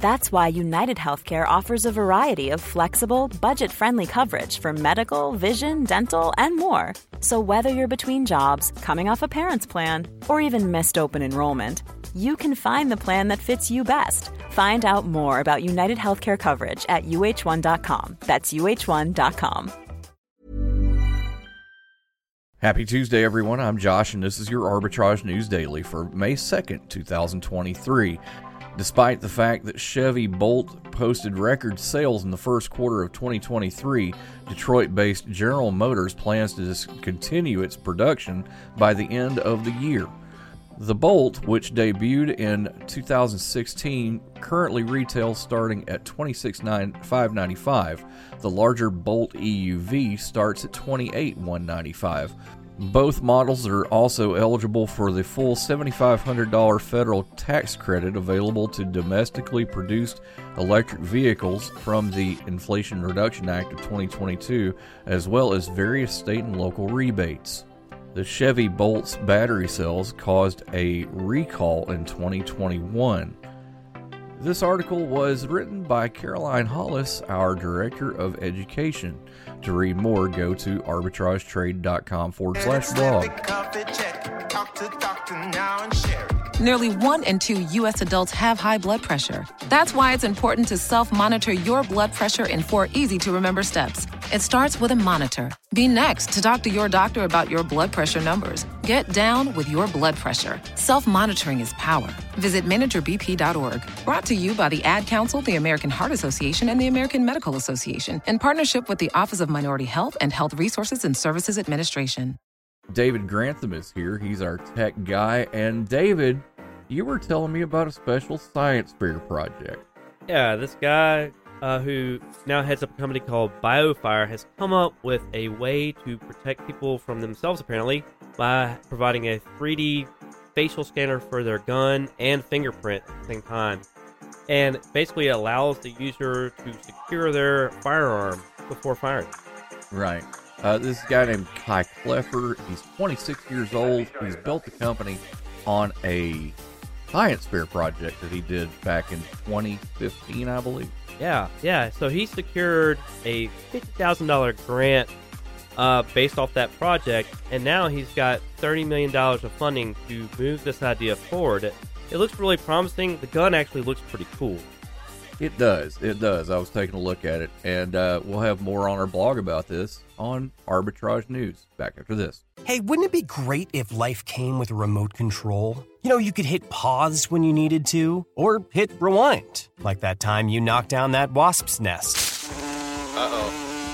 That's why United Healthcare offers a variety of flexible, budget friendly coverage for medical, vision, dental, and more. So, whether you're between jobs, coming off a parent's plan, or even missed open enrollment, you can find the plan that fits you best. Find out more about United Healthcare coverage at uh1.com. That's uh1.com. Happy Tuesday, everyone. I'm Josh, and this is your Arbitrage News Daily for May 2nd, 2023. Despite the fact that Chevy Bolt posted record sales in the first quarter of 2023, Detroit based General Motors plans to discontinue its production by the end of the year. The Bolt, which debuted in 2016, currently retails starting at $26,595. The larger Bolt EUV starts at $28,195. Both models are also eligible for the full $7,500 federal tax credit available to domestically produced electric vehicles from the Inflation Reduction Act of 2022, as well as various state and local rebates. The Chevy Bolt's battery cells caused a recall in 2021. This article was written by Caroline Hollis, our Director of Education. To read more, go to arbitragetrade.com forward slash blog. Nearly one in two U.S. adults have high blood pressure. That's why it's important to self monitor your blood pressure in four easy to remember steps. It starts with a monitor. Be next to talk to your doctor about your blood pressure numbers. Get down with your blood pressure. Self monitoring is power. Visit managebp.org. Brought to you by the Ad Council, the American Heart Association, and the American Medical Association in partnership with the Office of Minority Health and Health Resources and Services Administration. David Grantham is here. He's our tech guy. And David, you were telling me about a special science fair project. Yeah, this guy uh, who now heads up a company called BioFire has come up with a way to protect people from themselves, apparently, by providing a 3D facial scanner for their gun and fingerprint at the same time. And basically allows the user to secure their firearm before firing. Right. Uh, this guy named Kai Kloepfer. He's 26 years old. He's built the company on a science fair project that he did back in 2015, I believe. Yeah, yeah. So he secured a fifty thousand dollar grant uh, based off that project, and now he's got thirty million dollars of funding to move this idea forward. It, it looks really promising. The gun actually looks pretty cool. It does. It does. I was taking a look at it, and uh, we'll have more on our blog about this on Arbitrage News. Back after this. Hey, wouldn't it be great if life came with a remote control? You know, you could hit pause when you needed to, or hit rewind, like that time you knocked down that wasp's nest.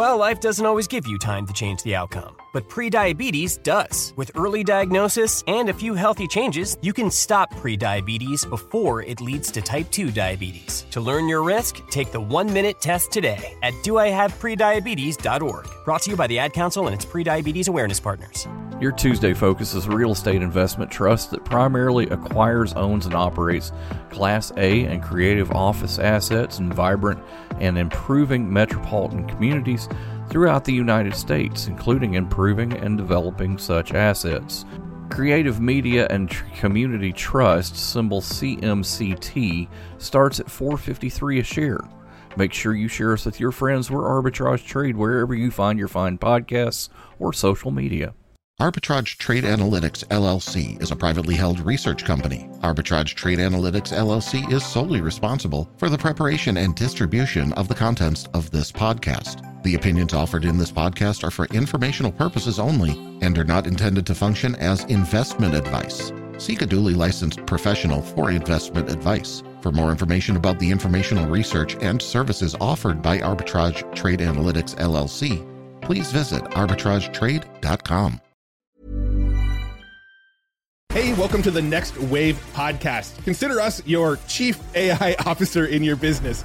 Well, life doesn't always give you time to change the outcome, but prediabetes does. With early diagnosis and a few healthy changes, you can stop prediabetes before it leads to type 2 diabetes. To learn your risk, take the one minute test today at doihaveprediabetes.org. Brought to you by the Ad Council and its prediabetes awareness partners. Your Tuesday focus is a real estate investment trust that primarily acquires, owns, and operates Class A and creative office assets in vibrant and improving metropolitan communities throughout the United States, including improving and developing such assets. Creative Media and Community Trust, symbol CMCT, starts at 453 a share. Make sure you share us with your friends. We're Arbitrage Trade wherever you find your fine podcasts or social media. Arbitrage Trade Analytics LLC is a privately held research company. Arbitrage Trade Analytics LLC is solely responsible for the preparation and distribution of the contents of this podcast. The opinions offered in this podcast are for informational purposes only and are not intended to function as investment advice. Seek a duly licensed professional for investment advice. For more information about the informational research and services offered by Arbitrage Trade Analytics LLC, please visit arbitragetrade.com. Hey, welcome to the Next Wave podcast. Consider us your chief AI officer in your business.